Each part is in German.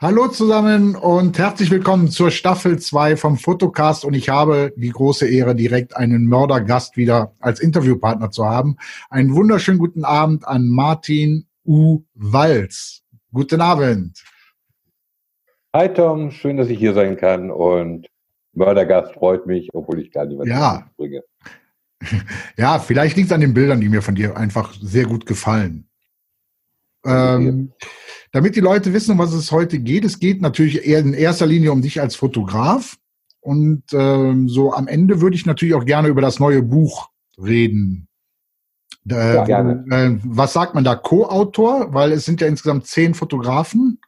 Hallo zusammen und herzlich willkommen zur Staffel 2 vom Fotocast und ich habe die große Ehre, direkt einen Mördergast wieder als Interviewpartner zu haben. Einen wunderschönen guten Abend an Martin U. Walz. Guten Abend. Hi Tom, schön, dass ich hier sein kann und Mördergast freut mich, obwohl ich gar niemanden ja. bringe. Ja, vielleicht liegt es an den Bildern, die mir von dir einfach sehr gut gefallen. Ähm, damit die Leute wissen, um was es heute geht, es geht natürlich eher in erster Linie um dich als Fotograf. Und ähm, so am Ende würde ich natürlich auch gerne über das neue Buch reden. Äh, ja, gerne. Äh, was sagt man da? Co-Autor? Weil es sind ja insgesamt zehn Fotografen.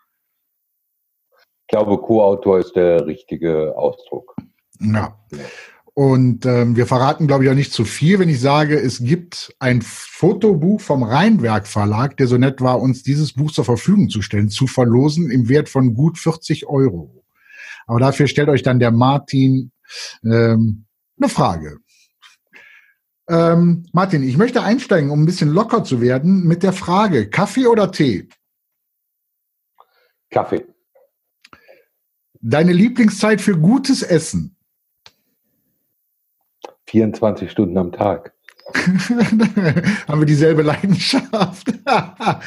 Ich glaube, Co-Autor ist der richtige Ausdruck. Ja. Und ähm, wir verraten, glaube ich, auch nicht zu viel, wenn ich sage, es gibt ein Fotobuch vom Rheinwerk Verlag, der so nett war, uns dieses Buch zur Verfügung zu stellen, zu verlosen im Wert von gut 40 Euro. Aber dafür stellt euch dann der Martin ähm, eine Frage. Ähm, Martin, ich möchte einsteigen, um ein bisschen locker zu werden, mit der Frage, Kaffee oder Tee? Kaffee. Deine Lieblingszeit für gutes Essen? 24 Stunden am Tag. Haben wir dieselbe Leidenschaft.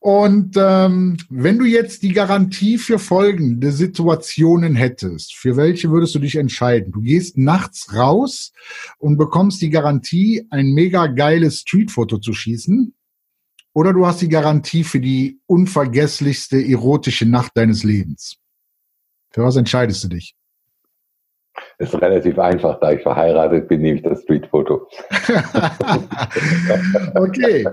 Und ähm, wenn du jetzt die Garantie für folgende Situationen hättest, für welche würdest du dich entscheiden? Du gehst nachts raus und bekommst die Garantie, ein mega geiles Streetfoto zu schießen. Oder du hast die Garantie für die unvergesslichste erotische Nacht deines Lebens. Für was entscheidest du dich? Ist relativ einfach, da ich verheiratet bin, nehme ich das Streetfoto. okay.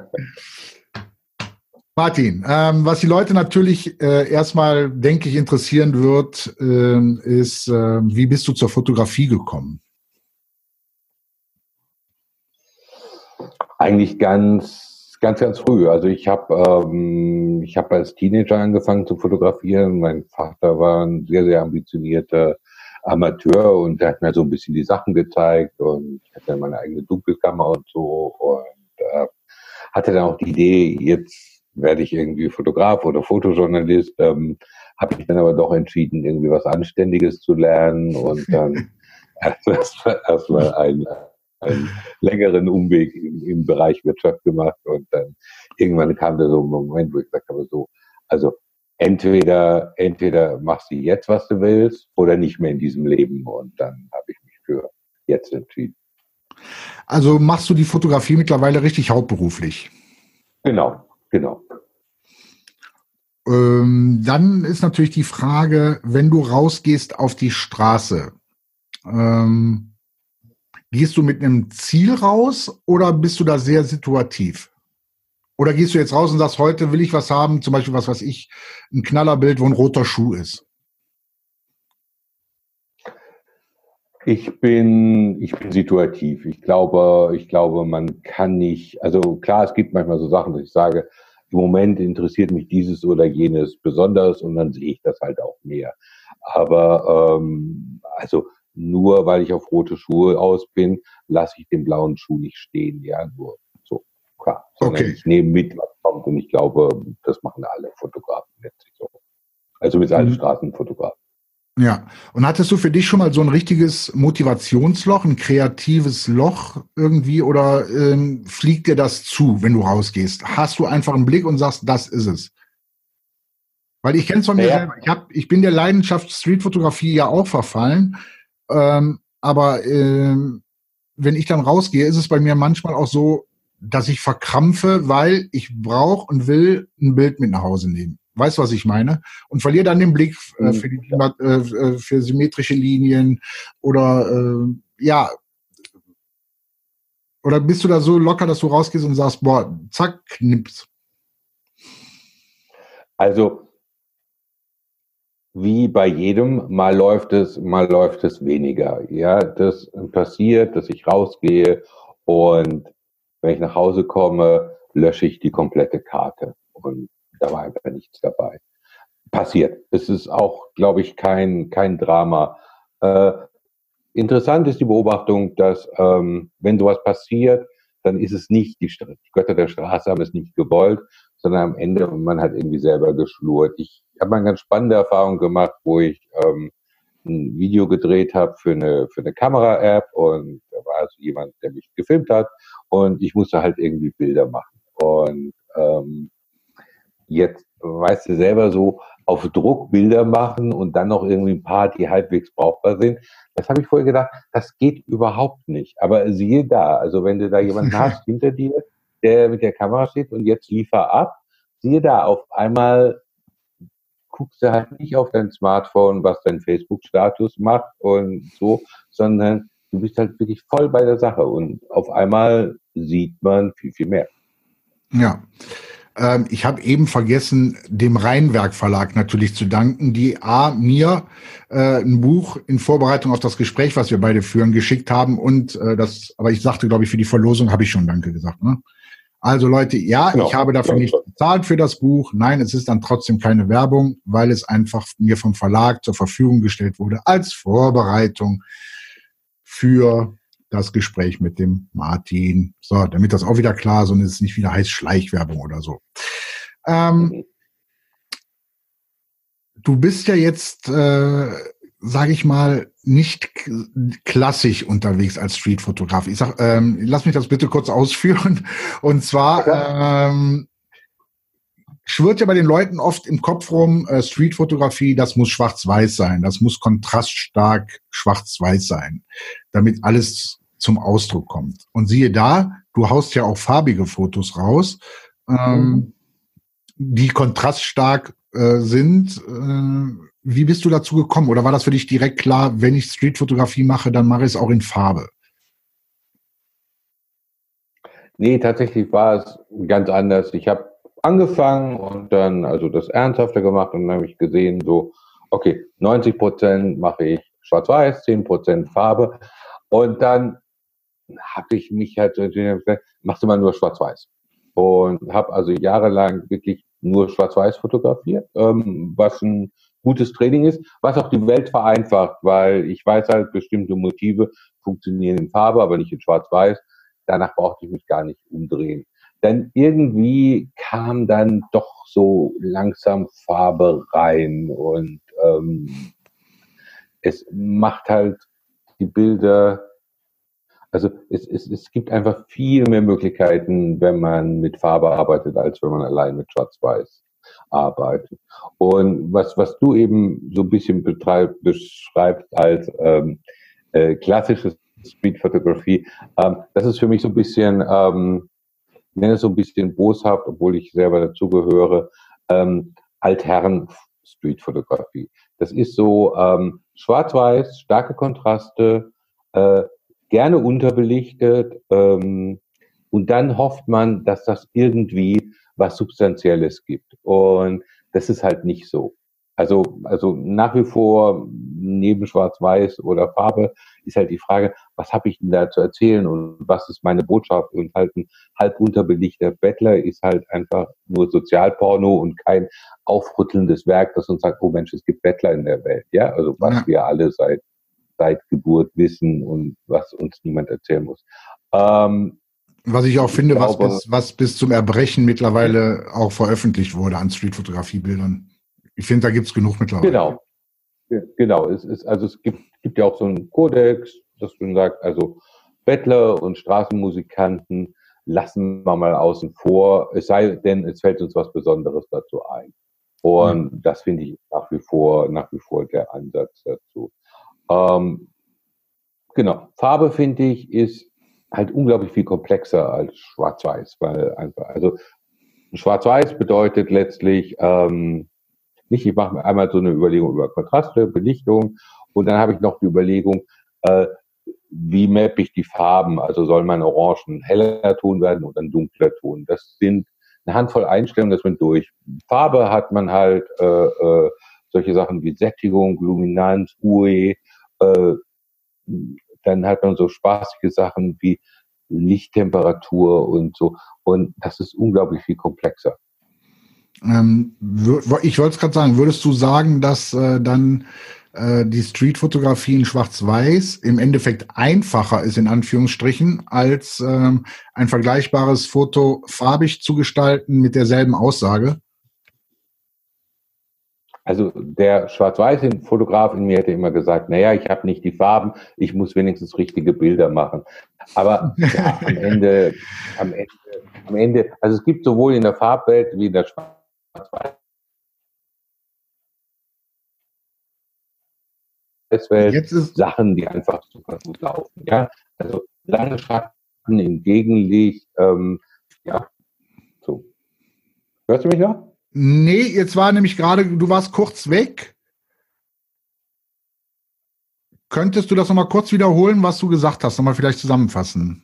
Martin, ähm, was die Leute natürlich äh, erstmal, denke ich, interessieren wird, äh, ist, äh, wie bist du zur Fotografie gekommen? Eigentlich ganz, ganz, ganz früh. Also ich habe, ähm, ich habe als Teenager angefangen zu fotografieren. Mein Vater war ein sehr, sehr ambitionierter Amateur und der hat mir so ein bisschen die Sachen gezeigt und ich hatte meine eigene Dunkelkammer und so und äh, hatte dann auch die Idee, jetzt werde ich irgendwie Fotograf oder Fotojournalist, ähm, habe ich dann aber doch entschieden, irgendwie was Anständiges zu lernen und dann erstmal erst mal einen, einen längeren Umweg im, im Bereich Wirtschaft gemacht und dann irgendwann kam da so ein Moment, wo ich gesagt habe, so, entweder, entweder machst du jetzt, was du willst, oder nicht mehr in diesem Leben. Und dann habe ich mich für jetzt entschieden. Also machst du die Fotografie mittlerweile richtig hauptberuflich? Genau, genau. Ähm, dann ist natürlich die Frage, wenn du rausgehst auf die Straße, ähm, gehst du mit einem Ziel raus oder bist du da sehr situativ? Oder gehst du jetzt raus und sagst, heute will ich was haben, zum Beispiel was weiß ich, ein Knallerbild, wo ein roter Schuh ist? Ich bin, ich bin situativ. Ich glaube, ich glaube, man kann nicht, also klar, es gibt manchmal so Sachen, dass ich sage, im Moment interessiert mich dieses oder jenes besonders und dann sehe ich das halt auch mehr. Aber ähm, also nur weil ich auf rote Schuhe aus bin, lasse ich den blauen Schuh nicht stehen. Ja, nur klar. Okay. Ich nehme mit, was kommt und ich glaube, das machen alle Fotografen letztlich so. Also mit allen mhm. Straßenfotografen. Ja, und hattest du für dich schon mal so ein richtiges Motivationsloch, ein kreatives Loch irgendwie oder ähm, fliegt dir das zu, wenn du rausgehst? Hast du einfach einen Blick und sagst, das ist es? Weil ich kenne es von mir ja. selber. Ich, hab, ich bin der Leidenschaft Streetfotografie ja auch verfallen, ähm, aber ähm, wenn ich dann rausgehe, ist es bei mir manchmal auch so, dass ich verkrampfe, weil ich brauche und will ein Bild mit nach Hause nehmen. Weißt du, was ich meine? Und verliere dann den Blick äh, mhm. für, die, äh, äh, für symmetrische Linien oder äh, ja. Oder bist du da so locker, dass du rausgehst und sagst, boah, zack, knips? Also wie bei jedem, mal läuft es, mal läuft es weniger. Ja, das passiert, dass ich rausgehe und wenn ich nach Hause komme, lösche ich die komplette Karte und da war einfach nichts dabei. Passiert. Es ist auch, glaube ich, kein, kein Drama. Äh, interessant ist die Beobachtung, dass ähm, wenn sowas passiert, dann ist es nicht die, Götter der Straße haben es nicht gewollt, sondern am Ende man hat irgendwie selber geschlurt. Ich ich habe mal eine ganz spannende Erfahrung gemacht, wo ich ähm, ein Video gedreht habe für eine, für eine Kamera-App und da war also jemand, der mich gefilmt hat und ich musste halt irgendwie Bilder machen. Und ähm, jetzt weißt du selber so, auf Druck Bilder machen und dann noch irgendwie ein paar, die halbwegs brauchbar sind. Das habe ich vorher gedacht, das geht überhaupt nicht. Aber siehe da, also wenn du da jemanden hast hinter dir, der mit der Kamera steht und jetzt liefer ab, siehe da, auf einmal guckst du halt nicht auf dein Smartphone, was dein Facebook-Status macht und so, sondern du bist halt wirklich voll bei der Sache und auf einmal sieht man viel, viel mehr. Ja. Ähm, ich habe eben vergessen, dem Rheinwerk Verlag natürlich zu danken, die A, mir äh, ein Buch in Vorbereitung auf das Gespräch, was wir beide führen, geschickt haben und äh, das, aber ich sagte, glaube ich, für die Verlosung habe ich schon Danke gesagt. Ne? Also Leute, ja, genau. ich habe dafür nicht bezahlt für das Buch. Nein, es ist dann trotzdem keine Werbung, weil es einfach mir vom Verlag zur Verfügung gestellt wurde als Vorbereitung für das Gespräch mit dem Martin. So, damit das auch wieder klar ist und es nicht wieder heißt Schleichwerbung oder so. Ähm, du bist ja jetzt, äh, sage ich mal, nicht klassisch unterwegs als Streetfotograf. Ich sag, ähm, lass mich das bitte kurz ausführen. Und zwar ähm, schwirrt ja bei den Leuten oft im Kopf rum, äh, Streetfotografie, das muss schwarz-weiß sein, das muss kontraststark schwarz-weiß sein, damit alles zum Ausdruck kommt. Und siehe da, du haust ja auch farbige Fotos raus, ähm, mhm. die kontraststark äh, sind. Äh, wie bist du dazu gekommen? Oder war das für dich direkt klar, wenn ich Streetfotografie mache, dann mache ich es auch in Farbe? Nee, tatsächlich war es ganz anders. Ich habe angefangen und dann also das Ernsthafte gemacht und dann habe ich gesehen, so, okay, 90 Prozent mache ich schwarz-weiß, 10 Prozent Farbe. Und dann habe ich mich halt so gesagt, machst du mal nur schwarz-weiß. Und habe also jahrelang wirklich nur schwarz-weiß fotografiert, ähm, was ein gutes Training ist, was auch die Welt vereinfacht, weil ich weiß halt, bestimmte Motive funktionieren in Farbe, aber nicht in schwarz-weiß. Danach brauchte ich mich gar nicht umdrehen. Dann irgendwie kam dann doch so langsam Farbe rein und ähm, es macht halt die Bilder also es, es, es gibt einfach viel mehr Möglichkeiten, wenn man mit Farbe arbeitet, als wenn man allein mit Schwarz-Weiß arbeitet. Und was, was du eben so ein bisschen betreib, beschreibst als ähm, äh, klassische Street-Fotografie, ähm, das ist für mich so ein bisschen, ähm, ich nenne es so ein bisschen boshaft, obwohl ich selber dazugehöre, ähm, Altherren-Street-Fotografie. Das ist so ähm, schwarz-weiß, starke Kontraste, äh, gerne unterbelichtet ähm, und dann hofft man, dass das irgendwie was Substanzielles gibt. Und das ist halt nicht so. Also, also nach wie vor neben Schwarz-Weiß oder Farbe ist halt die Frage, was habe ich denn da zu erzählen und was ist meine Botschaft? Und halt ein halb unterbelichter Bettler ist halt einfach nur Sozialporno und kein aufrüttelndes Werk, das uns sagt, oh Mensch, es gibt Bettler in der Welt. Ja, also was ja. wir alle seit seit Geburt wissen und was uns niemand erzählen muss. Ähm, was ich auch finde, glaube, was, bis, was bis zum Erbrechen mittlerweile auch veröffentlicht wurde an Streetfotografiebildern. Ich finde, da gibt es genug mittlerweile. Genau. Genau. Es ist, also es gibt, gibt ja auch so einen Kodex, dass man sagt, also Bettler und Straßenmusikanten lassen wir mal außen vor, es sei denn, es fällt uns was Besonderes dazu ein. Und mhm. das finde ich nach wie vor, nach wie vor der Ansatz dazu. Ähm, genau. Farbe, finde ich, ist halt unglaublich viel komplexer als Schwarz-Weiß, weil einfach, also Schwarz-Weiß bedeutet letztlich ähm, nicht, ich mache mir einmal so eine Überlegung über Kontraste, Belichtung und dann habe ich noch die Überlegung, äh, wie mappe ich die Farben? Also soll mein Orange ein heller Ton werden oder ein dunkler Ton? Das sind eine Handvoll Einstellungen, das sind durch. Farbe hat man halt äh, äh, solche Sachen wie Sättigung, Luminanz, UE, äh, dann hat man so spaßige Sachen wie Lichttemperatur und so. Und das ist unglaublich viel komplexer. Ähm, ich wollte es gerade sagen, würdest du sagen, dass äh, dann äh, die Streetfotografie in Schwarz-Weiß im Endeffekt einfacher ist, in Anführungsstrichen, als ähm, ein vergleichbares Foto farbig zu gestalten mit derselben Aussage? Also der Schwarz-Weiß-Fotograf in mir hätte immer gesagt, naja, ich habe nicht die Farben, ich muss wenigstens richtige Bilder machen. Aber ja, am Ende, am Ende, am Ende, also es gibt sowohl in der Farbwelt wie in der Schwarz-Weiß Welt Sachen, die einfach super gut laufen. Ja, also lange Schatten im Gegenlicht, ähm, ja, so. Hörst du mich noch? Nee, jetzt war nämlich gerade, du warst kurz weg. Könntest du das nochmal kurz wiederholen, was du gesagt hast? Nochmal vielleicht zusammenfassen.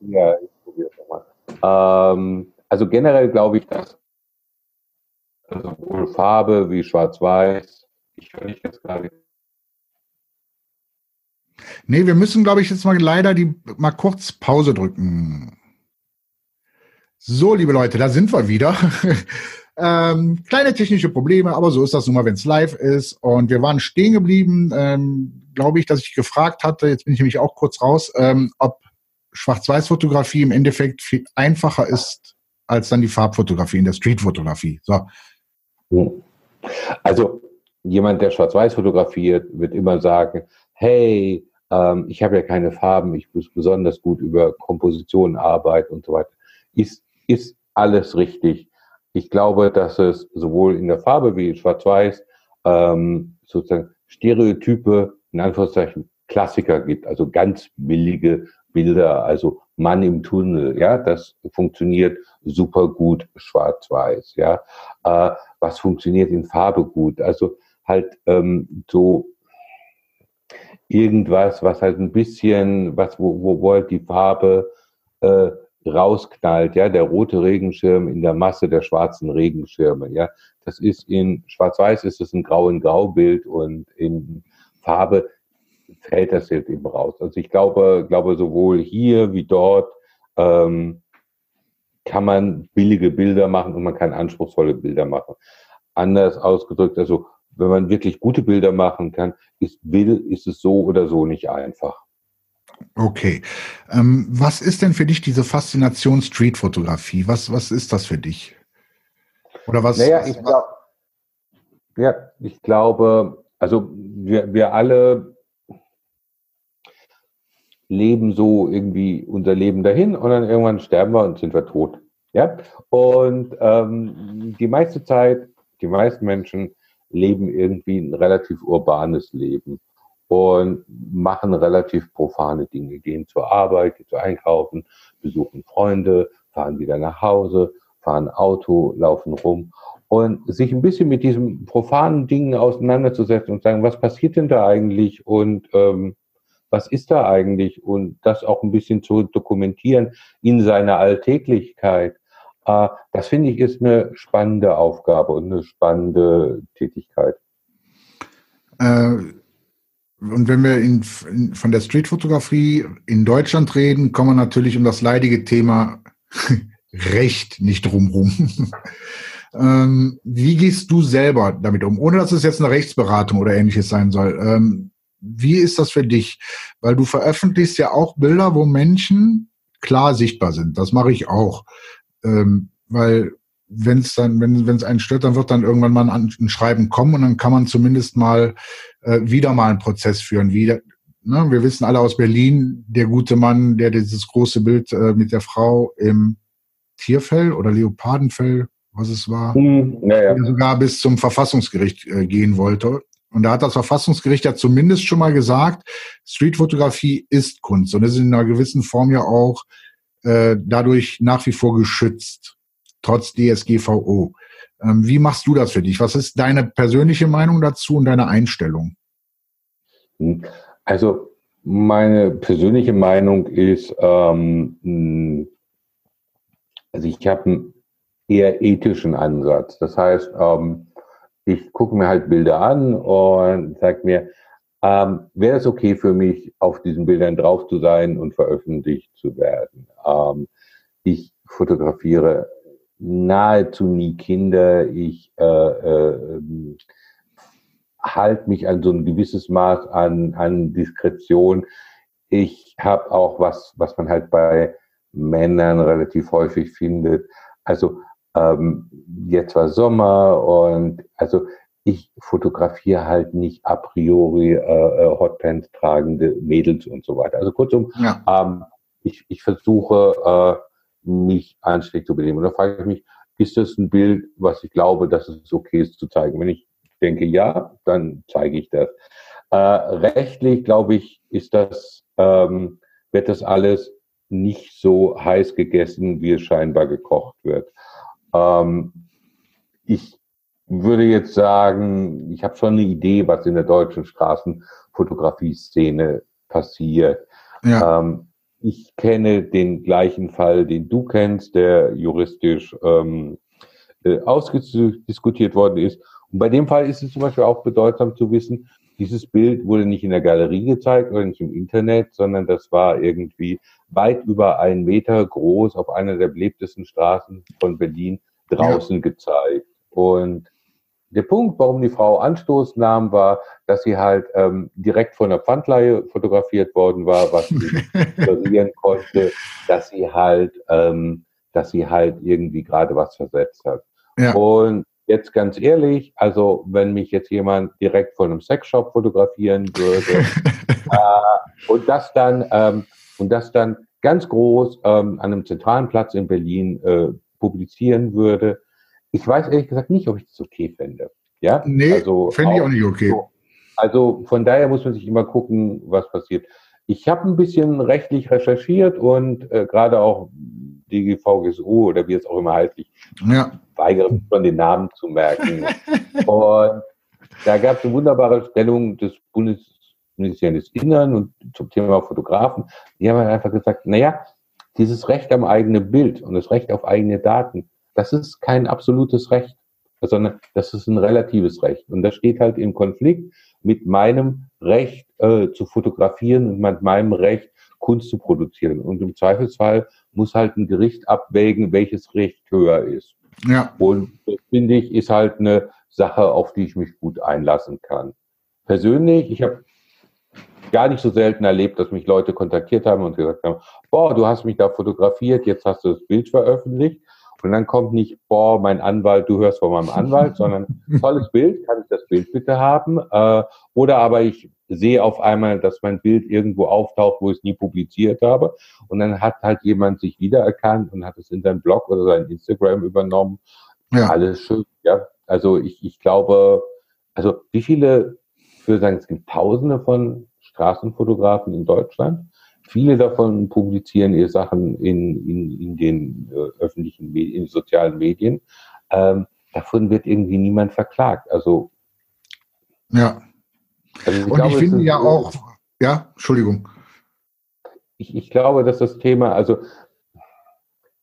Ja, ich probiere es nochmal. Ähm, also generell glaube ich, dass sowohl Farbe wie Schwarz-Weiß, ich höre dich jetzt gerade. Nee, wir müssen, glaube ich, jetzt mal leider die mal kurz Pause drücken. So, liebe Leute, da sind wir wieder. ähm, kleine technische Probleme, aber so ist das nun mal, wenn es live ist. Und wir waren stehen geblieben, ähm, glaube ich, dass ich gefragt hatte, jetzt bin ich nämlich auch kurz raus, ähm, ob Schwarz-Weiß-Fotografie im Endeffekt viel einfacher ist als dann die Farbfotografie in der Streetfotografie. So. Also jemand, der Schwarz-Weiß fotografiert, wird immer sagen, hey, ähm, ich habe ja keine Farben, ich muss besonders gut über Komposition arbeiten und so weiter. Ist ist alles richtig. Ich glaube, dass es sowohl in der Farbe wie in Schwarz-Weiß ähm, sozusagen Stereotype, in Anführungszeichen Klassiker gibt, also ganz billige Bilder, also Mann im Tunnel, ja, das funktioniert super gut schwarz-weiß, ja. Äh, was funktioniert in Farbe gut? Also halt ähm, so irgendwas, was halt ein bisschen, was wo, wo, wo halt die Farbe äh, rausknallt, ja, der rote Regenschirm in der Masse der schwarzen Regenschirme, ja. Das ist in Schwarz-Weiß ist es ein Grau in Grau-Bild und in Farbe fällt das jetzt eben raus. Also ich glaube, glaube sowohl hier wie dort ähm, kann man billige Bilder machen und man kann anspruchsvolle Bilder machen. Anders ausgedrückt, also wenn man wirklich gute Bilder machen kann, ist, will, ist es so oder so nicht einfach. Okay. Ähm, was ist denn für dich diese Faszination Streetfotografie? Was, was ist das für dich? Oder was? Naja, ich, glaub, ja, ich glaube, also wir, wir alle leben so irgendwie unser Leben dahin und dann irgendwann sterben wir und sind wir tot. Ja? Und ähm, die meiste Zeit, die meisten Menschen leben irgendwie ein relativ urbanes Leben und machen relativ profane Dinge, gehen zur Arbeit, gehen zu einkaufen, besuchen Freunde, fahren wieder nach Hause, fahren Auto, laufen rum und sich ein bisschen mit diesen profanen Dingen auseinanderzusetzen und sagen, was passiert denn da eigentlich und ähm, was ist da eigentlich und das auch ein bisschen zu dokumentieren in seiner Alltäglichkeit. Äh, das finde ich ist eine spannende Aufgabe und eine spannende Tätigkeit. Äh und wenn wir in, in, von der Streetfotografie in Deutschland reden, kommen wir natürlich um das leidige Thema Recht nicht drumrum. ähm, wie gehst du selber damit um? Ohne dass es jetzt eine Rechtsberatung oder ähnliches sein soll. Ähm, wie ist das für dich? Weil du veröffentlichst ja auch Bilder, wo Menschen klar sichtbar sind. Das mache ich auch. Ähm, weil wenn es dann, wenn es einen stört, dann wird dann irgendwann mal ein, ein Schreiben kommen und dann kann man zumindest mal äh, wieder mal einen Prozess führen. Wieder, ne? Wir wissen alle aus Berlin, der gute Mann, der dieses große Bild äh, mit der Frau im Tierfell oder Leopardenfell, was es war, mhm, ja, sogar bis zum Verfassungsgericht äh, gehen wollte. Und da hat das Verfassungsgericht ja zumindest schon mal gesagt, Streetfotografie ist Kunst und es ist in einer gewissen Form ja auch äh, dadurch nach wie vor geschützt trotz DSGVO. Ähm, wie machst du das für dich? Was ist deine persönliche Meinung dazu und deine Einstellung? Also meine persönliche Meinung ist, ähm, also ich habe einen eher ethischen Ansatz. Das heißt, ähm, ich gucke mir halt Bilder an und sage mir, ähm, wäre es okay für mich, auf diesen Bildern drauf zu sein und veröffentlicht zu werden? Ähm, ich fotografiere nahezu nie Kinder. Ich äh, äh, halte mich an so ein gewisses Maß an, an Diskretion. Ich habe auch was, was man halt bei Männern relativ häufig findet. Also ähm, jetzt war Sommer und also ich fotografiere halt nicht a priori äh, äh, Hotpants tragende Mädels und so weiter. Also kurzum, ja. ähm, ich, ich versuche mich anständig zu benehmen. Und da frage ich mich, ist das ein Bild, was ich glaube, dass es okay ist zu zeigen? Wenn ich denke ja, dann zeige ich das. Äh, rechtlich, glaube ich, ist das, ähm, wird das alles nicht so heiß gegessen, wie es scheinbar gekocht wird. Ähm, ich würde jetzt sagen, ich habe schon eine Idee, was in der deutschen Straßenfotografie-Szene passiert. Ja. Ähm, ich kenne den gleichen Fall, den du kennst, der juristisch ähm, äh, ausdiskutiert worden ist. Und bei dem Fall ist es zum Beispiel auch bedeutsam zu wissen, dieses Bild wurde nicht in der Galerie gezeigt oder nicht im Internet, sondern das war irgendwie weit über einen Meter groß auf einer der belebtesten Straßen von Berlin draußen ja. gezeigt. Und der Punkt, warum die Frau Anstoß nahm, war, dass sie halt ähm, direkt von der Pfandleihe fotografiert worden war, was sie basieren konnte, dass sie halt, ähm, dass sie halt irgendwie gerade was versetzt hat. Ja. Und jetzt ganz ehrlich, also wenn mich jetzt jemand direkt von einem Sexshop fotografieren würde äh, und das dann ähm, und das dann ganz groß ähm, an einem zentralen Platz in Berlin äh, publizieren würde, ich weiß ehrlich gesagt nicht, ob ich das okay fände. Ja? Nee, also fände ich auch nicht okay. So. Also von daher muss man sich immer gucken, was passiert. Ich habe ein bisschen rechtlich recherchiert und äh, gerade auch DGVGSU oder wie es auch immer heißt, ich ja. weigere mich schon den Namen zu merken. und da gab es eine wunderbare Stellung des Bundesministeriums des Innern und zum Thema Fotografen. Die haben einfach gesagt, naja, dieses Recht am eigenen Bild und das Recht auf eigene Daten, das ist kein absolutes Recht, sondern das ist ein relatives Recht. Und das steht halt im Konflikt mit meinem Recht äh, zu fotografieren und mit meinem Recht, Kunst zu produzieren. Und im Zweifelsfall muss halt ein Gericht abwägen, welches Recht höher ist. Ja. Und das finde ich, ist halt eine Sache, auf die ich mich gut einlassen kann. Persönlich, ich habe gar nicht so selten erlebt, dass mich Leute kontaktiert haben und gesagt haben, boah, du hast mich da fotografiert, jetzt hast du das Bild veröffentlicht. Und dann kommt nicht, boah, mein Anwalt, du hörst von meinem Anwalt, sondern tolles Bild, kann ich das Bild bitte haben? Äh, oder aber ich sehe auf einmal, dass mein Bild irgendwo auftaucht, wo ich es nie publiziert habe. Und dann hat halt jemand sich wiedererkannt und hat es in seinen Blog oder sein Instagram übernommen. Ja. Alles schön, ja. Also ich, ich glaube, also wie viele, ich würde sagen, es gibt tausende von Straßenfotografen in Deutschland. Viele davon publizieren ihre Sachen in, in, in den äh, öffentlichen Medien, in sozialen Medien. Ähm, davon wird irgendwie niemand verklagt. Also ja. Also ich Und glaube, ich finde ja auch, ja, Entschuldigung. Ich, ich glaube, dass das Thema, also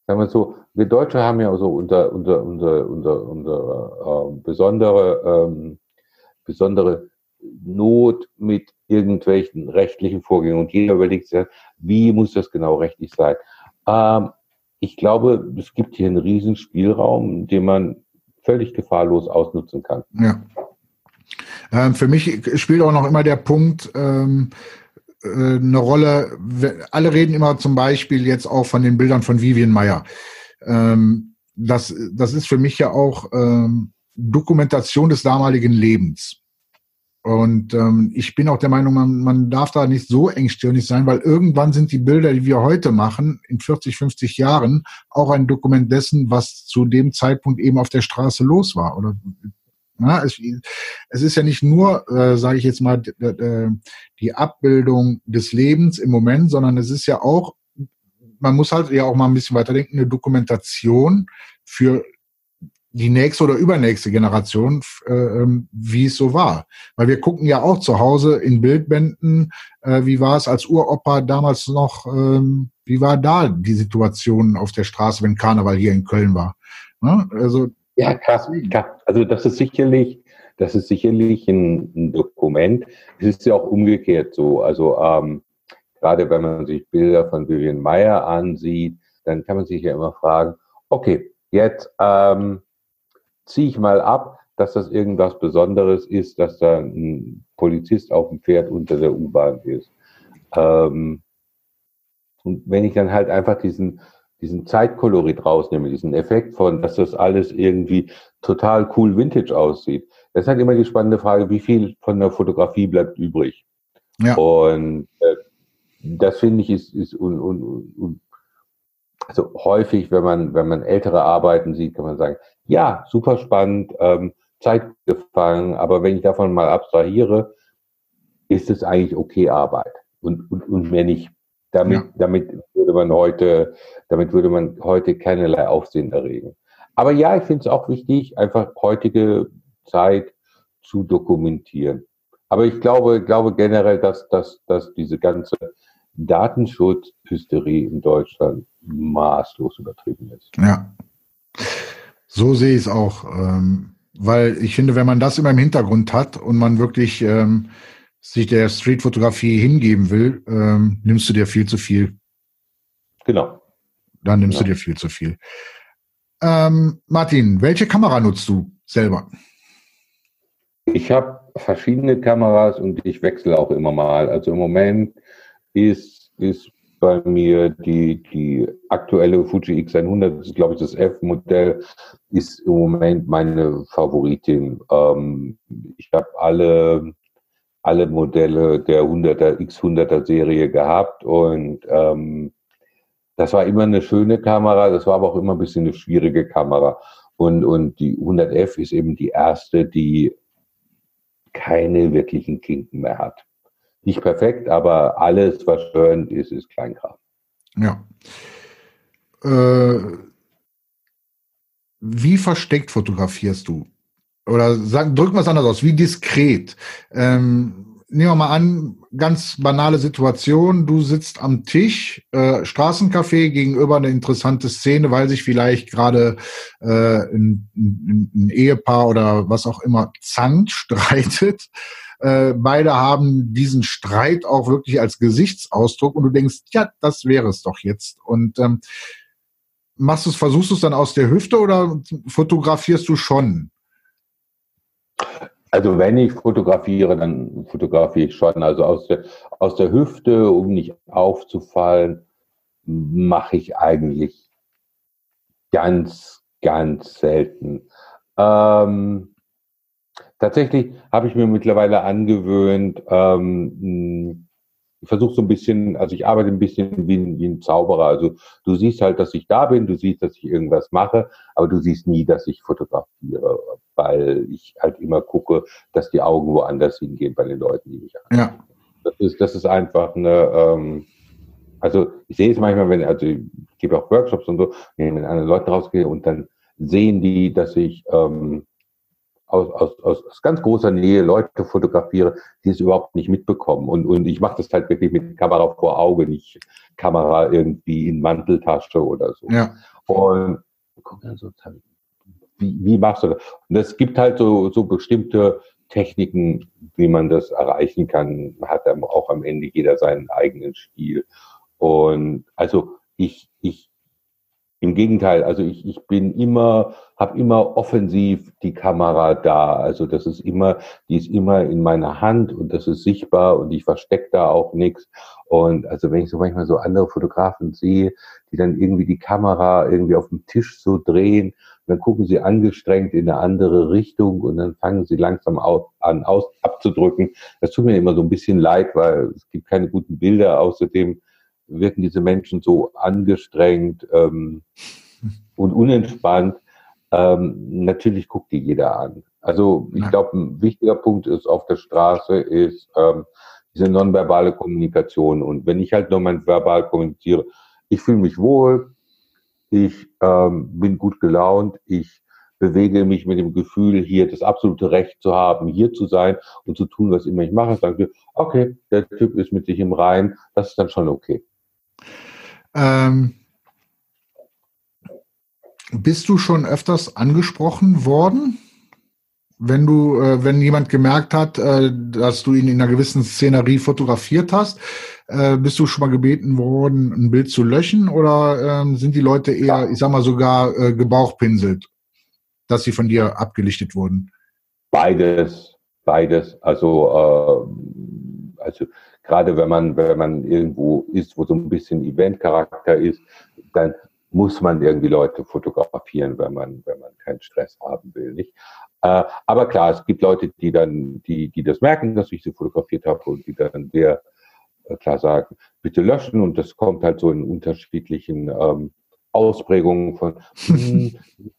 sagen wir so, wir Deutsche haben ja so unser, unser, unser, unser, unser äh, besondere, ähm, besondere Not mit irgendwelchen rechtlichen Vorgängen. Und jeder überlegt sich, wie muss das genau rechtlich sein? Ähm, ich glaube, es gibt hier einen riesen Spielraum, den man völlig gefahrlos ausnutzen kann. Ja. Ähm, für mich spielt auch noch immer der Punkt ähm, äh, eine Rolle. Alle reden immer zum Beispiel jetzt auch von den Bildern von Vivian Meyer. Ähm, das, das ist für mich ja auch ähm, Dokumentation des damaligen Lebens. Und ähm, ich bin auch der Meinung, man, man darf da nicht so engstirnig sein, weil irgendwann sind die Bilder, die wir heute machen, in 40, 50 Jahren, auch ein Dokument dessen, was zu dem Zeitpunkt eben auf der Straße los war. Oder na, es, es ist ja nicht nur, äh, sage ich jetzt mal, die Abbildung des Lebens im Moment, sondern es ist ja auch, man muss halt ja auch mal ein bisschen weiterdenken, eine Dokumentation für die nächste oder übernächste Generation, äh, ähm, wie es so war. Weil wir gucken ja auch zu Hause in Bildbänden, äh, wie war es als Uropa damals noch, ähm, wie war da die Situation auf der Straße, wenn Karneval hier in Köln war. Ne? Also, ja, krass. Also das ist sicherlich, das ist sicherlich ein, ein Dokument. Es ist ja auch umgekehrt so. Also ähm, gerade wenn man sich Bilder von Vivian Meyer ansieht, dann kann man sich ja immer fragen, okay, jetzt ähm, ziehe ich mal ab, dass das irgendwas Besonderes ist, dass da ein Polizist auf dem Pferd unter der U-Bahn ist. Ähm, und wenn ich dann halt einfach diesen diesen Zeitkolorit rausnehme, diesen Effekt von, dass das alles irgendwie total cool Vintage aussieht. Das ist halt immer die spannende Frage, wie viel von der Fotografie bleibt übrig? Ja. Und äh, das finde ich ist, ist un, un, un, also häufig, wenn man, wenn man ältere Arbeiten sieht, kann man sagen, ja, super spannend, ähm, Zeit gefangen, aber wenn ich davon mal abstrahiere, ist es eigentlich okay Arbeit und, und, und mehr nicht. Damit, ja. damit würde man heute, damit würde man heute keinerlei Aufsehen erregen. Aber ja, ich finde es auch wichtig, einfach heutige Zeit zu dokumentieren. Aber ich glaube, glaube generell, dass, dass, dass diese ganze Datenschutzhysterie in Deutschland maßlos übertrieben ist. Ja. So sehe ich es auch. Ähm, weil ich finde, wenn man das immer im Hintergrund hat und man wirklich ähm, sich der Streetfotografie hingeben will, ähm, nimmst du dir viel zu viel. Genau. Dann nimmst genau. du dir viel zu viel. Ähm, Martin, welche Kamera nutzt du selber? Ich habe verschiedene Kameras und ich wechsle auch immer mal. Also im Moment ist, ist bei mir die, die aktuelle Fuji X100, das ist glaube ich das F-Modell, ist im Moment meine Favoritin. Ähm, ich habe alle, alle Modelle der 100er, X100er Serie gehabt und ähm, das war immer eine schöne Kamera, das war aber auch immer ein bisschen eine schwierige Kamera. Und, und die 100F ist eben die erste, die keine wirklichen Kinken mehr hat. Nicht perfekt, aber alles, was störend ist, ist Kleinkram. Ja. Äh, wie versteckt fotografierst du? Oder sag, drücken wir es anders aus, wie diskret? Ähm, nehmen wir mal an, ganz banale Situation, du sitzt am Tisch, äh, Straßencafé gegenüber eine interessante Szene, weil sich vielleicht gerade äh, ein, ein, ein, Ehepaar oder was auch immer zankt, streitet. Äh, beide haben diesen Streit auch wirklich als Gesichtsausdruck und du denkst, ja, das wäre es doch jetzt. Und ähm, machst du es, versuchst du es dann aus der Hüfte oder fotografierst du schon? Also wenn ich fotografiere, dann fotografiere ich schon. Also aus der, aus der Hüfte, um nicht aufzufallen, mache ich eigentlich ganz, ganz selten. Ähm, tatsächlich habe ich mir mittlerweile angewöhnt, ähm, ich versuche so ein bisschen, also ich arbeite ein bisschen wie ein, wie ein Zauberer. Also du siehst halt, dass ich da bin, du siehst, dass ich irgendwas mache, aber du siehst nie, dass ich fotografiere, weil ich halt immer gucke, dass die Augen woanders hingehen bei den Leuten, die mich anschauen. Ja. Das ist, das ist einfach eine, ähm, also ich sehe es manchmal, wenn, also ich gebe auch Workshops und so, wenn ich mit anderen Leuten rausgehe und dann sehen die, dass ich ähm, aus, aus, aus ganz großer Nähe Leute fotografiere, die es überhaupt nicht mitbekommen. Und, und ich mache das halt wirklich mit Kamera vor Auge, nicht Kamera irgendwie in Manteltasche oder so. Ja. Und guck dann so, wie, wie machst du das? Und es gibt halt so, so bestimmte Techniken, wie man das erreichen kann. Man hat dann auch am Ende jeder seinen eigenen Stil. Und also ich, ich im Gegenteil, also ich, ich bin immer, habe immer offensiv die Kamera da. Also das ist immer, die ist immer in meiner Hand und das ist sichtbar und ich verstecke da auch nichts. Und also wenn ich so manchmal so andere Fotografen sehe, die dann irgendwie die Kamera irgendwie auf dem Tisch so drehen, dann gucken sie angestrengt in eine andere Richtung und dann fangen sie langsam an aus, abzudrücken. Das tut mir immer so ein bisschen leid, weil es gibt keine guten Bilder. Außerdem wirken diese Menschen so angestrengt ähm, und unentspannt. Ähm, natürlich guckt die jeder an. Also ich glaube, ein wichtiger Punkt ist auf der Straße ist ähm, diese nonverbale Kommunikation. Und wenn ich halt nur mein verbal kommuniziere, ich fühle mich wohl, ich ähm, bin gut gelaunt, ich bewege mich mit dem Gefühl, hier das absolute Recht zu haben, hier zu sein und zu tun, was immer ich mache. Sagen wir, okay, der Typ ist mit sich im Rein, das ist dann schon okay. Ähm, bist du schon öfters angesprochen worden? Wenn du, äh, wenn jemand gemerkt hat, äh, dass du ihn in einer gewissen Szenerie fotografiert hast, äh, bist du schon mal gebeten worden, ein Bild zu löschen oder ähm, sind die Leute eher, ich sag mal sogar äh, gebauchpinselt, dass sie von dir abgelichtet wurden? Beides, beides. Also, äh, also gerade wenn man, wenn man irgendwo ist, wo so ein bisschen Eventcharakter ist, dann muss man irgendwie Leute fotografieren, wenn man, wenn man keinen Stress haben will, nicht? Äh, aber klar, es gibt Leute, die dann, die, die das merken, dass ich sie fotografiert habe und die dann sehr äh, klar sagen, bitte löschen und das kommt halt so in unterschiedlichen ähm, Ausprägungen von, hm,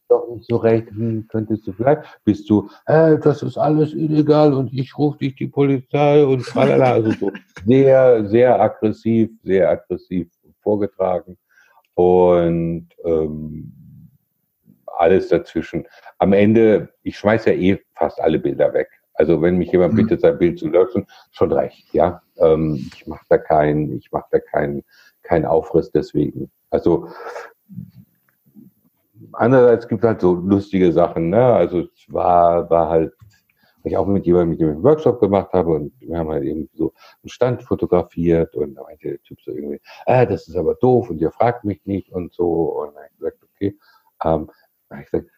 doch nicht so recht, hm, könntest du vielleicht, bist du, äh, das ist alles illegal und ich rufe dich die Polizei und tralala, also so sehr, sehr aggressiv, sehr aggressiv vorgetragen und ähm, alles dazwischen. Am Ende, ich schmeiße ja eh fast alle Bilder weg. Also wenn mich jemand mhm. bittet, sein Bild zu löschen, schon recht, ja. Ähm, ich mache da keinen, ich mache da keinen keinen Aufriss deswegen. Also andererseits gibt es halt so lustige Sachen, ne? Also es war, war halt, ich auch mit jemandem, mit dem ich einen Workshop gemacht habe und wir haben halt irgendwie so einen Stand fotografiert und da meinte der Typ so irgendwie, ah, das ist aber doof und ihr fragt mich nicht und so. Und dann habe ich gesagt, okay, ähm, ich gesagt,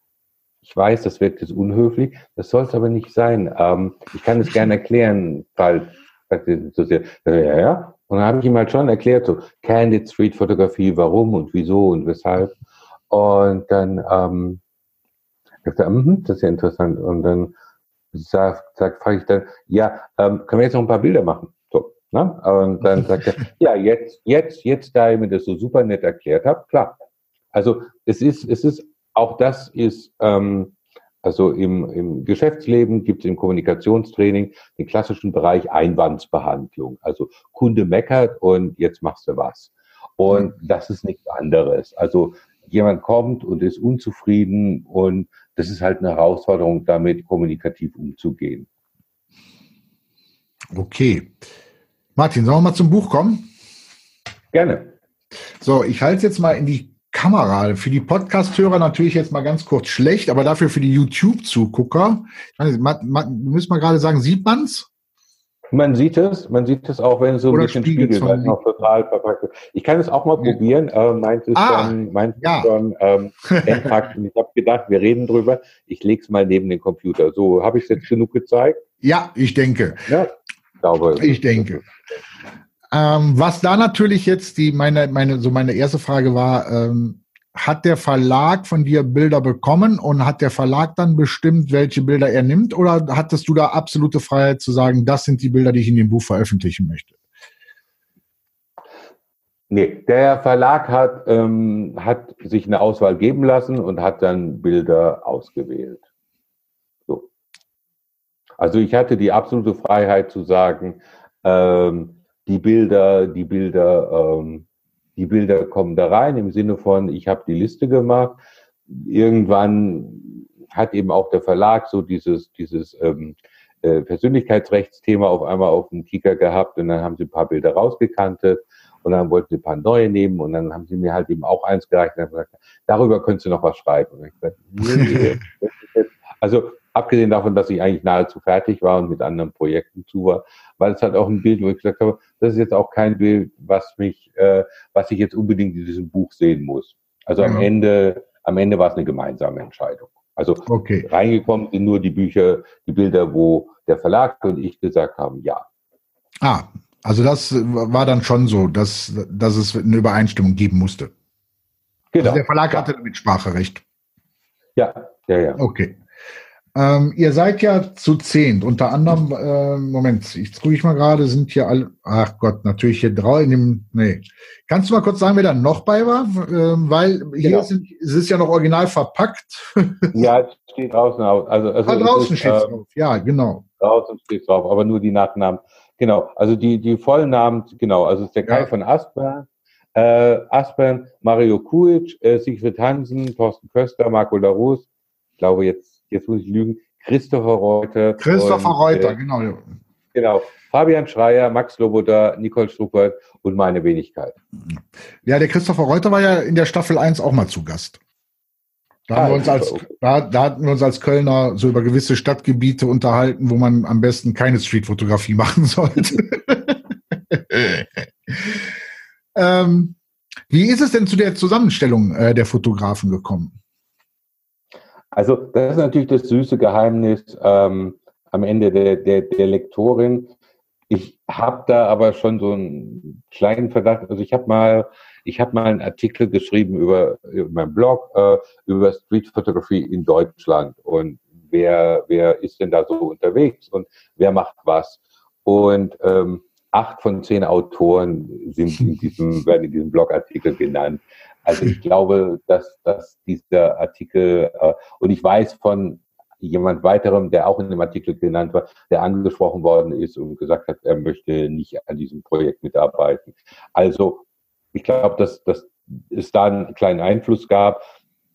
ich weiß, das wirkt jetzt unhöflich, das soll es aber nicht sein. Ähm, ich kann es gerne erklären, falls, ihr interessiert. Ja, ja. Und dann habe ich ihm halt schon erklärt, so Candid Street Fotografie, warum und wieso und weshalb. Und dann ähm, sagt er, mm, das ist ja interessant. Und dann sag, sag, frage ich dann, ja, ähm, können wir jetzt noch ein paar Bilder machen? So, ne? Und dann sagt er, ja, jetzt, jetzt, jetzt, da ihr mir das so super nett erklärt habt, klar. Also es ist, es ist auch das ist, ähm, also im, im Geschäftsleben gibt es im Kommunikationstraining den klassischen Bereich Einwandsbehandlung. Also Kunde meckert und jetzt machst du was. Und mhm. das ist nichts anderes. Also jemand kommt und ist unzufrieden und das ist halt eine Herausforderung, damit kommunikativ umzugehen. Okay. Martin, sollen wir mal zum Buch kommen? Gerne. So, ich halte es jetzt mal in die Kamera. Für die Podcast-Hörer natürlich jetzt mal ganz kurz schlecht, aber dafür für die YouTube-Zugucker. Müsst mal gerade sagen, sieht man's? Man sieht es, man sieht es auch, wenn es so ein Oder bisschen spiegelt, es noch total verpackt ist. Ich kann es auch mal ja. probieren. Äh, meint es ah, schon, meint ja. schon ähm, entpackt. ich habe gedacht, wir reden drüber. Ich lege es mal neben den Computer. So, habe ich es jetzt genug gezeigt? Ja, ich denke. Ja, glaube. Ich denke. Ähm, was da natürlich jetzt die meine meine so meine erste Frage war, ähm, hat der Verlag von dir Bilder bekommen und hat der Verlag dann bestimmt, welche Bilder er nimmt, oder hattest du da absolute Freiheit zu sagen, das sind die Bilder, die ich in dem Buch veröffentlichen möchte? Nee, der Verlag hat, ähm, hat sich eine Auswahl geben lassen und hat dann Bilder ausgewählt. So. Also ich hatte die absolute Freiheit zu sagen, ähm, die Bilder, die Bilder, ähm, die Bilder kommen da rein im Sinne von, ich habe die Liste gemacht. Irgendwann hat eben auch der Verlag so dieses, dieses ähm, äh, Persönlichkeitsrechtsthema auf einmal auf dem Kicker gehabt und dann haben sie ein paar Bilder rausgekantet und dann wollten sie ein paar neue nehmen und dann haben sie mir halt eben auch eins gereicht und haben gesagt, darüber könntest du noch was schreiben. Und ich gesagt, nee, also abgesehen davon, dass ich eigentlich nahezu fertig war und mit anderen Projekten zu war, weil es halt auch ein Bild, wo ich gesagt habe, das ist jetzt auch kein Bild, was mich, äh, was ich jetzt unbedingt in diesem Buch sehen muss. Also am Ende, am Ende war es eine gemeinsame Entscheidung. Also okay. reingekommen sind nur die Bücher, die Bilder, wo der Verlag und ich gesagt haben, ja. Ah, also das war dann schon so, dass, dass es eine Übereinstimmung geben musste. Genau. Also der Verlag hatte damit Spracherecht. Ja, ja, ja. Okay. Ähm, ihr seid ja zu zehn, unter anderem, äh, Moment, ich gucke ich mal gerade, sind hier alle, ach Gott, natürlich hier drei in dem, nee. Kannst du mal kurz sagen, wer da noch bei war? Ähm, weil hier genau. sind, es ist ja noch original verpackt. ja, es steht draußen auf. Also, also ah, draußen steht es äh, drauf, ja, genau. Draußen steht drauf, aber nur die Nachnamen. Genau, also die, die vollen Namen, genau, also es ist der Kai ja. von Aspern, äh, Aspern, Mario Kuic, äh, Siegfried Hansen, Thorsten Köster, Marco Larus, ich glaube jetzt jetzt muss ich lügen, Christopher Reuter. Christopher und, Reuter, äh, genau. Genau. Fabian Schreier, Max Loboda, Nicole Struppert und meine Wenigkeit. Ja, der Christopher Reuter war ja in der Staffel 1 auch mal zu Gast. Da, ah, haben wir uns als, da, da hatten wir uns als Kölner so über gewisse Stadtgebiete unterhalten, wo man am besten keine Streetfotografie machen sollte. ähm, wie ist es denn zu der Zusammenstellung äh, der Fotografen gekommen? Also das ist natürlich das süße Geheimnis ähm, am Ende der, der, der Lektorin. Ich habe da aber schon so einen kleinen Verdacht. Also ich habe mal Ich habe mal einen Artikel geschrieben über, über meinen Blog äh, über Street Photography in Deutschland und wer, wer ist denn da so unterwegs und wer macht was. Und ähm, acht von zehn Autoren sind in diesem, werden in diesem Blogartikel genannt. Also ich glaube, dass, dass dieser Artikel, äh, und ich weiß von jemand weiterem, der auch in dem Artikel genannt war, der angesprochen worden ist und gesagt hat, er möchte nicht an diesem Projekt mitarbeiten. Also ich glaube, dass, dass es da einen kleinen Einfluss gab.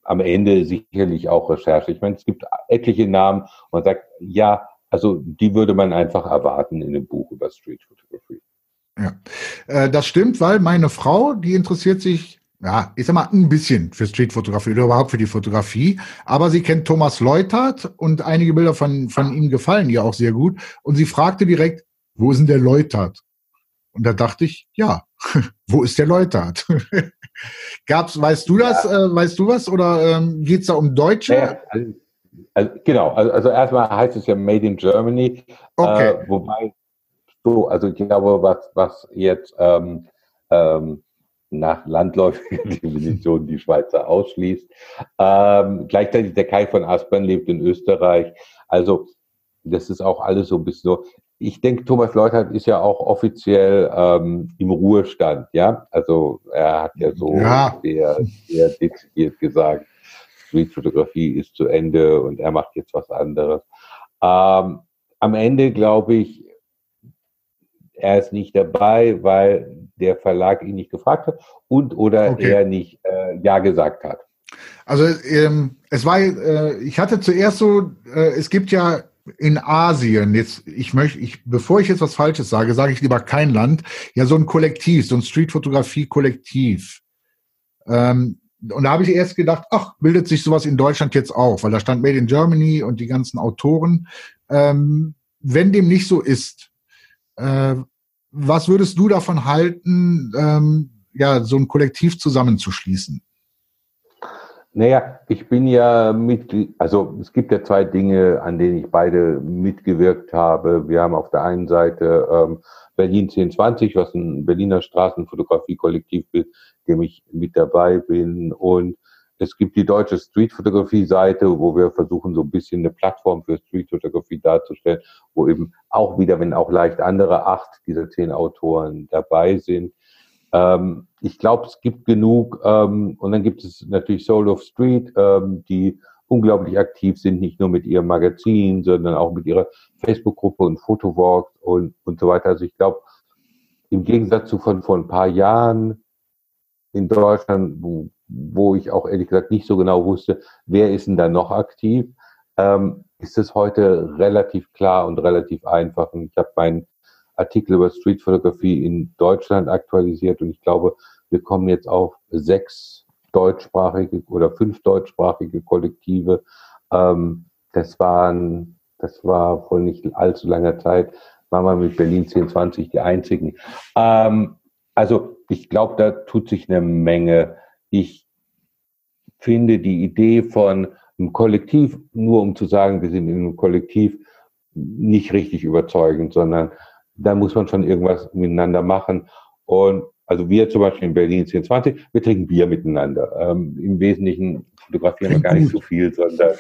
Am Ende sicherlich auch Recherche. Ich meine, es gibt etliche Namen man sagt, ja, also die würde man einfach erwarten in einem Buch über Street Photography. Ja, äh, das stimmt, weil meine Frau, die interessiert sich ja, ich sag mal, ein bisschen für Streetfotografie oder überhaupt für die Fotografie. Aber sie kennt Thomas Leutert und einige Bilder von, von ihm gefallen ihr auch sehr gut. Und sie fragte direkt, wo ist denn der Leutert? Und da dachte ich, ja, wo ist der Leutert? Gab's, weißt du das, ja. äh, weißt du was? Oder ähm, geht's da um Deutsche? Ja, also, also, genau, also, also, erstmal heißt es ja Made in Germany. Okay. Äh, wobei so, also ich glaube, was, was jetzt ähm, ähm, nach landläufiger Definition die Schweizer ausschließt. Ähm, gleichzeitig der Kai von Aspern lebt in Österreich. Also das ist auch alles so ein bisschen so. Ich denke, Thomas Leutert ist ja auch offiziell ähm, im Ruhestand, ja. Also er hat ja so ja. Sehr, sehr dezidiert gesagt, Streetfotografie ist zu Ende und er macht jetzt was anderes. Ähm, am Ende glaube ich, er ist nicht dabei, weil der Verlag ihn nicht gefragt hat und oder okay. er nicht äh, Ja gesagt hat. Also ähm, es war, äh, ich hatte zuerst so, äh, es gibt ja in Asien, jetzt, ich möchte, ich, bevor ich jetzt was Falsches sage, sage ich lieber kein Land, ja, so ein Kollektiv, so ein Streetfotografie-Kollektiv. Ähm, und da habe ich erst gedacht, ach, bildet sich sowas in Deutschland jetzt auch, weil da stand Made in Germany und die ganzen Autoren. Ähm, wenn dem nicht so ist, äh, was würdest du davon halten, ähm, ja, so ein Kollektiv zusammenzuschließen? Naja, ich bin ja Mitglied, also es gibt ja zwei Dinge, an denen ich beide mitgewirkt habe. Wir haben auf der einen Seite ähm, Berlin 1020, was ein Berliner Straßenfotografie-Kollektiv ist, dem ich mit dabei bin. Und es gibt die deutsche Streetfotografie-Seite, wo wir versuchen, so ein bisschen eine Plattform für Streetfotografie darzustellen, wo eben auch wieder, wenn auch leicht andere, acht dieser zehn Autoren dabei sind. Ähm, ich glaube, es gibt genug. Ähm, und dann gibt es natürlich Soul of Street, ähm, die unglaublich aktiv sind, nicht nur mit ihrem Magazin, sondern auch mit ihrer Facebook-Gruppe und Fotowalk und, und so weiter. Also ich glaube, im Gegensatz zu von vor ein paar Jahren in Deutschland, wo wo ich auch ehrlich gesagt nicht so genau wusste, wer ist denn da noch aktiv, ähm, ist es heute relativ klar und relativ einfach. Und ich habe meinen Artikel über Streetfotografie in Deutschland aktualisiert und ich glaube, wir kommen jetzt auf sechs deutschsprachige oder fünf deutschsprachige Kollektive. Ähm, das waren, das war vor nicht allzu langer Zeit, waren wir mit Berlin 1020 die einzigen. Ähm, also ich glaube, da tut sich eine Menge ich finde die Idee von einem Kollektiv, nur um zu sagen, wir sind in einem Kollektiv, nicht richtig überzeugend, sondern da muss man schon irgendwas miteinander machen. Und also wir zum Beispiel in Berlin 1020, wir trinken Bier miteinander. Ähm, Im Wesentlichen fotografieren wir gar nicht so viel, sondern,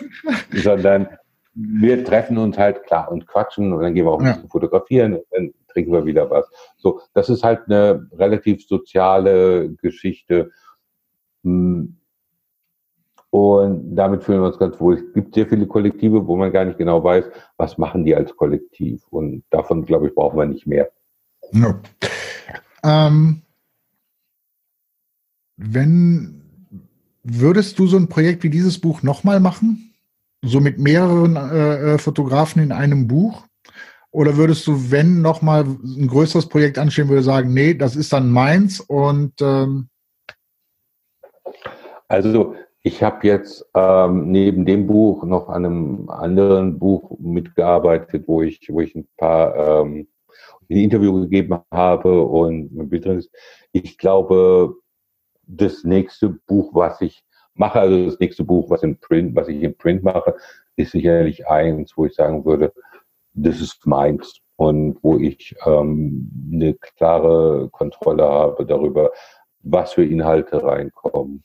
sondern wir treffen uns halt klar und quatschen und dann gehen wir auch ein bisschen fotografieren und dann trinken wir wieder was. So, das ist halt eine relativ soziale Geschichte. Hm. Und damit fühlen wir uns ganz wohl. Es gibt sehr viele Kollektive, wo man gar nicht genau weiß, was machen die als Kollektiv. Und davon, glaube ich, brauchen wir nicht mehr. No. Ähm, wenn würdest du so ein Projekt wie dieses Buch nochmal machen? So mit mehreren äh, äh, Fotografen in einem Buch? Oder würdest du, wenn nochmal ein größeres Projekt anstehen würde, sagen, nee, das ist dann meins und ähm, also ich habe jetzt ähm, neben dem Buch noch an einem anderen Buch mitgearbeitet, wo ich, wo ich ein paar ähm, ein Interview gegeben habe und ein Bild drin ist. Ich glaube, das nächste Buch, was ich mache, also das nächste Buch, was in Print, was ich in Print mache, ist sicherlich eins, wo ich sagen würde, das ist meins und wo ich ähm, eine klare Kontrolle habe darüber, was für Inhalte reinkommen.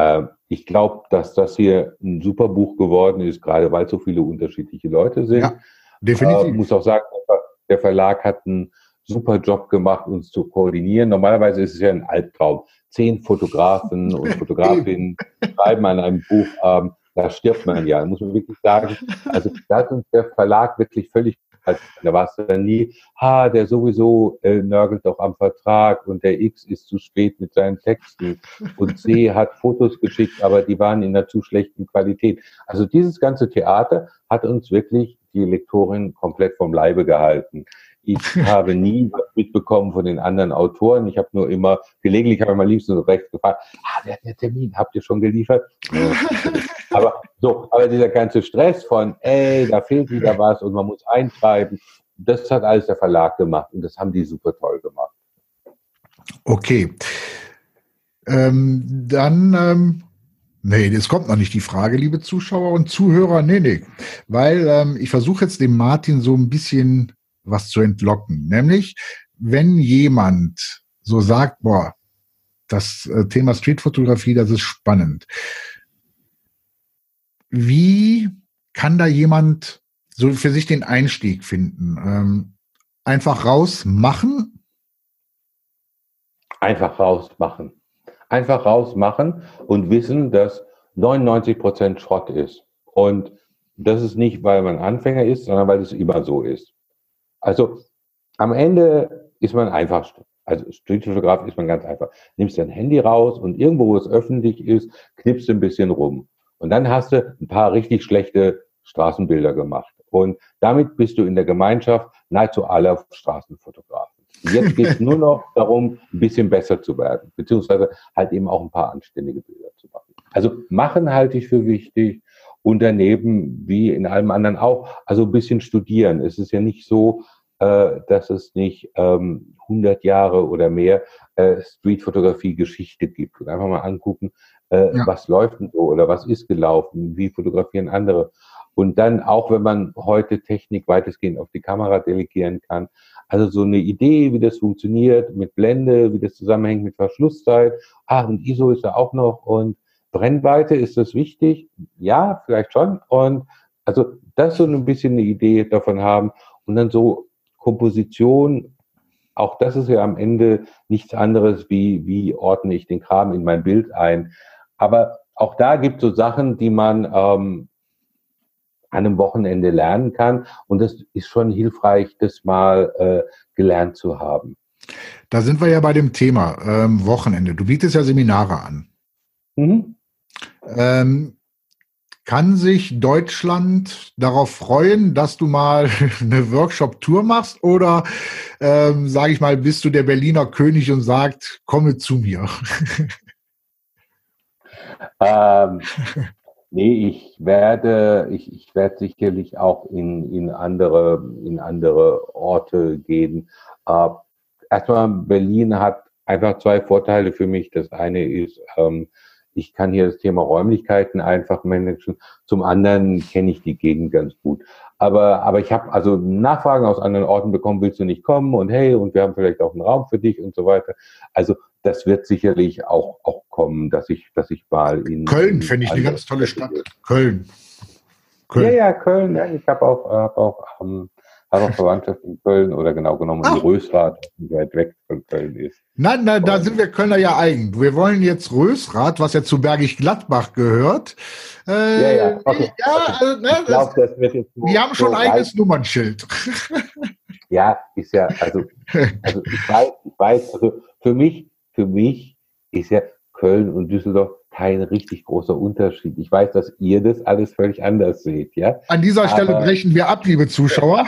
Äh, ich glaube, dass das hier ein super Buch geworden ist, gerade weil so viele unterschiedliche Leute sind. Ja, definitiv. Ich äh, muss auch sagen, der Verlag hat einen super Job gemacht, uns zu koordinieren. Normalerweise ist es ja ein Albtraum. Zehn Fotografen und Fotografinnen schreiben an einem Buch. Ähm, da stirbt man ja, muss man wirklich sagen. Also da hat uns der Verlag wirklich völlig da war es dann nie, ha, der sowieso äh, nörgelt doch am Vertrag und der X ist zu spät mit seinen Texten und C hat Fotos geschickt, aber die waren in einer zu schlechten Qualität. Also dieses ganze Theater hat uns wirklich die Lektorin komplett vom Leibe gehalten. Ich habe nie was mitbekommen von den anderen Autoren. Ich habe nur immer, gelegentlich habe ich mal liebsten so rechts gefragt, ah, wer hat der Termin? Habt ihr schon geliefert? aber so, aber dieser ganze Stress von, ey, da fehlt wieder was und man muss eintreiben, das hat alles der Verlag gemacht und das haben die super toll gemacht. Okay. Ähm, dann, ähm, nee, es kommt noch nicht die Frage, liebe Zuschauer und Zuhörer. Nee, nee. Weil ähm, ich versuche jetzt dem Martin so ein bisschen was zu entlocken. Nämlich, wenn jemand so sagt, boah, das äh, Thema Streetfotografie, das ist spannend. Wie kann da jemand so für sich den Einstieg finden? Ähm, einfach rausmachen? Einfach rausmachen. Einfach rausmachen und wissen, dass 99 Prozent Schrott ist. Und das ist nicht, weil man Anfänger ist, sondern weil es immer so ist. Also am Ende ist man einfach, also Streetfotograf ist man ganz einfach. Nimmst dein Handy raus und irgendwo, wo es öffentlich ist, knippst du ein bisschen rum. Und dann hast du ein paar richtig schlechte Straßenbilder gemacht. Und damit bist du in der Gemeinschaft nahezu aller Straßenfotografen. Jetzt geht es nur noch darum, ein bisschen besser zu werden, beziehungsweise halt eben auch ein paar anständige Bilder zu machen. Also machen halte ich für wichtig und daneben, wie in allem anderen auch, also ein bisschen studieren. Es ist ja nicht so, äh, dass es nicht ähm, 100 Jahre oder mehr äh, Streetfotografie-Geschichte gibt. Und einfach mal angucken, äh, ja. was läuft denn so oder was ist gelaufen, wie fotografieren andere. Und dann auch, wenn man heute Technik weitestgehend auf die Kamera delegieren kann, also so eine Idee, wie das funktioniert mit Blende, wie das zusammenhängt mit Verschlusszeit. Ah, und ISO ist da auch noch und Brennweite, ist das wichtig? Ja, vielleicht schon. Und also das so ein bisschen eine Idee davon haben und dann so Komposition, auch das ist ja am Ende nichts anderes wie, wie ordne ich den Kram in mein Bild ein. Aber auch da gibt es so Sachen, die man ähm, an einem Wochenende lernen kann. Und das ist schon hilfreich, das mal äh, gelernt zu haben. Da sind wir ja bei dem Thema ähm, Wochenende. Du bietest ja Seminare an. Mhm. Ähm, kann sich Deutschland darauf freuen, dass du mal eine Workshop-Tour machst? Oder ähm, sage ich mal, bist du der Berliner König und sagt, komme zu mir? Ähm, nee, ich werde, ich, ich werde sicherlich auch in, in andere, in andere Orte gehen. Äh, erstmal Berlin hat einfach zwei Vorteile für mich. Das eine ist, ähm, ich kann hier das Thema Räumlichkeiten einfach managen. Zum anderen kenne ich die Gegend ganz gut. Aber, aber ich habe also Nachfragen aus anderen Orten bekommen, willst du nicht kommen? Und hey, und wir haben vielleicht auch einen Raum für dich und so weiter. Also das wird sicherlich auch, auch kommen, dass ich, dass ich mal in. Köln finde ich eine ganz tolle Stadt. Köln. Köln. Ja, ja, Köln. Ja, ich habe auch, hab auch ähm, habe auch Verwandtschaft in Köln oder genau genommen in Rösrath, die weit weg von Köln ist. Nein, nein, da sind wir Kölner ja eigen. Wir wollen jetzt Rösrath, was ja zu Bergisch Gladbach gehört. Äh, ja, ja, okay. ja okay. Also, ne, ich glaub, das wird jetzt so, wir haben schon so ein eigenes Nummernschild. ja, ist ja, also, also ich weiß, ich weiß, also für mich, für mich ist ja Köln und Düsseldorf kein richtig großer Unterschied. Ich weiß, dass ihr das alles völlig anders seht, ja. An dieser Stelle Aber, brechen wir ab, liebe Zuschauer.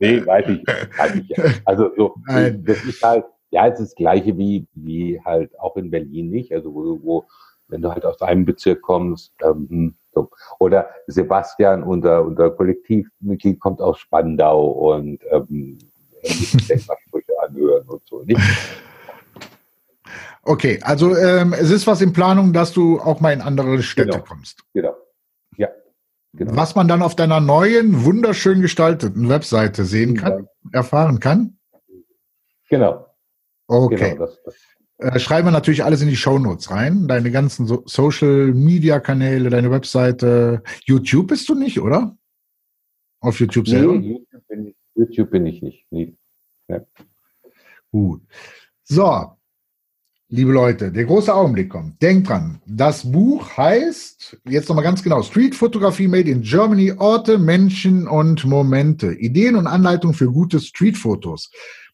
nee, weiß ich, weiß ich ja. Also so, Nein. das ist halt, ja, es ist das Gleiche wie, wie halt auch in Berlin nicht. Also wo, wo wenn du halt aus einem Bezirk kommst, ähm, so. oder Sebastian, unser, unser Kollektivmitglied, kommt aus Spandau und ähm, Denkmalsprüche anhören und so. Nicht? Okay, also ähm, es ist was in Planung, dass du auch mal in andere Städte genau. kommst. Genau. Ja. Genau. Was man dann auf deiner neuen, wunderschön gestalteten Webseite sehen kann, ja. erfahren kann. Genau. Okay. Genau, das, das. Äh, schreiben wir natürlich alles in die Shownotes rein. Deine ganzen so Social Media Kanäle, deine Webseite. YouTube bist du nicht, oder? Auf YouTube nee, selber? YouTube bin ich, YouTube bin ich nicht. Nee. Ja. Gut. So, liebe Leute, der große Augenblick kommt. Denkt dran, das Buch heißt, jetzt nochmal ganz genau, Street Fotografie Made in Germany, Orte, Menschen und Momente. Ideen und Anleitungen für gute Streetfotos.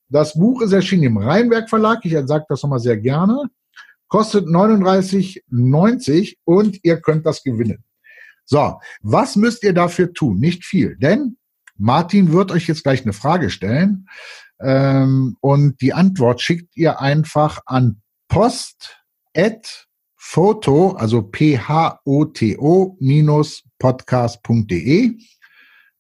Das Buch ist erschienen im Rheinberg Verlag. Ich sage das nochmal sehr gerne. Kostet 39,90 und ihr könnt das gewinnen. So, was müsst ihr dafür tun? Nicht viel, denn Martin wird euch jetzt gleich eine Frage stellen ähm, und die Antwort schickt ihr einfach an post at photo, also p-h-o-t-o podcast.de.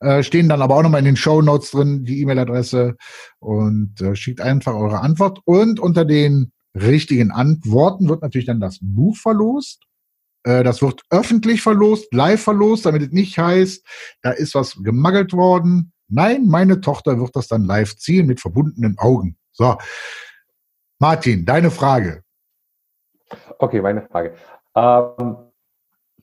Äh, stehen dann aber auch nochmal in den Show Notes drin, die E-Mail-Adresse und äh, schickt einfach eure Antwort. Und unter den richtigen Antworten wird natürlich dann das Buch verlost. Äh, das wird öffentlich verlost, live verlost, damit es nicht heißt, da ist was gemaggelt worden. Nein, meine Tochter wird das dann live ziehen mit verbundenen Augen. So. Martin, deine Frage. Okay, meine Frage. Ähm,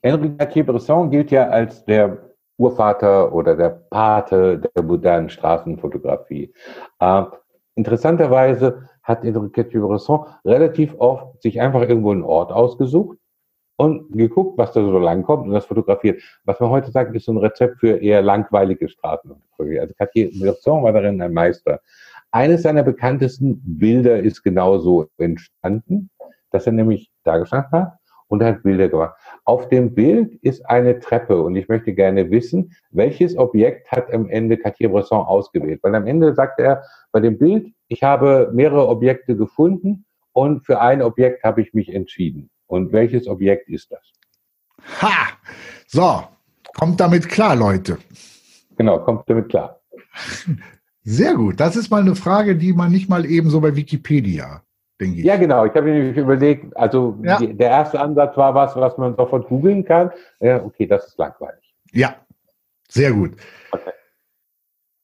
Henri Cartier-Bresson gilt ja als der Urvater oder der Pate der modernen Straßenfotografie. Äh, interessanterweise hat Enrique Bresson relativ oft sich einfach irgendwo einen Ort ausgesucht und geguckt, was da so lang kommt und das fotografiert. Was man heute sagt, ist so ein Rezept für eher langweilige Straßenfotografie. Also Cartier-Bresson war darin ein Meister. Eines seiner bekanntesten Bilder ist genauso entstanden, dass er nämlich da gestanden hat und hat Bilder gemacht. Auf dem Bild ist eine Treppe und ich möchte gerne wissen, welches Objekt hat am Ende Cartier-Bresson ausgewählt? Weil am Ende sagt er bei dem Bild, ich habe mehrere Objekte gefunden und für ein Objekt habe ich mich entschieden. Und welches Objekt ist das? Ha! So, kommt damit klar, Leute. Genau, kommt damit klar. Sehr gut. Das ist mal eine Frage, die man nicht mal eben so bei Wikipedia denke ich. Ja, genau. Ich habe mir überlegt, also ja. die, der erste Ansatz war was, was man sofort googeln kann. Ja, okay, das ist langweilig. Ja, sehr gut. Okay.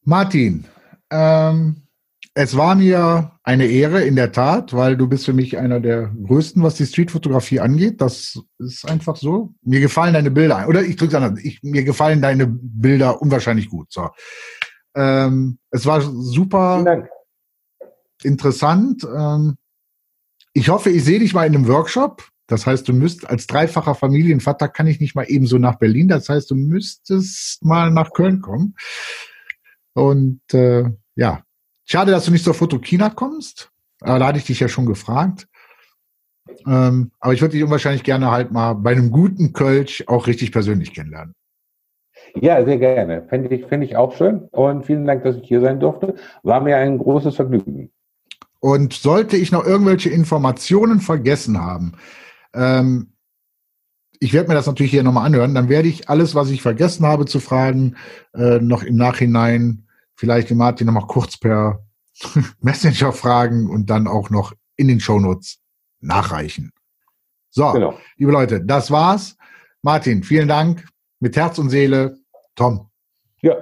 Martin, ähm, es war mir eine Ehre in der Tat, weil du bist für mich einer der größten, was die Streetfotografie angeht. Das ist einfach so. Mir gefallen deine Bilder, oder ich drücke es anders, ich, mir gefallen deine Bilder unwahrscheinlich gut. So. Ähm, es war super interessant. Ähm, ich hoffe, ich sehe dich mal in einem Workshop. Das heißt, du müsst als dreifacher Familienvater kann ich nicht mal ebenso nach Berlin. Das heißt, du müsstest mal nach Köln kommen. Und äh, ja, schade, dass du nicht zur Fotokina kommst. Aber da hatte ich dich ja schon gefragt. Ähm, aber ich würde dich unwahrscheinlich gerne halt mal bei einem guten Kölsch auch richtig persönlich kennenlernen. Ja, sehr gerne. Fände ich, fänd ich auch schön. Und vielen Dank, dass ich hier sein durfte. War mir ein großes Vergnügen. Und sollte ich noch irgendwelche Informationen vergessen haben, ähm, ich werde mir das natürlich hier nochmal anhören, dann werde ich alles, was ich vergessen habe zu fragen, äh, noch im Nachhinein vielleicht den Martin nochmal kurz per Messenger fragen und dann auch noch in den Shownotes nachreichen. So, genau. liebe Leute, das war's. Martin, vielen Dank. Mit Herz und Seele, Tom. Ja,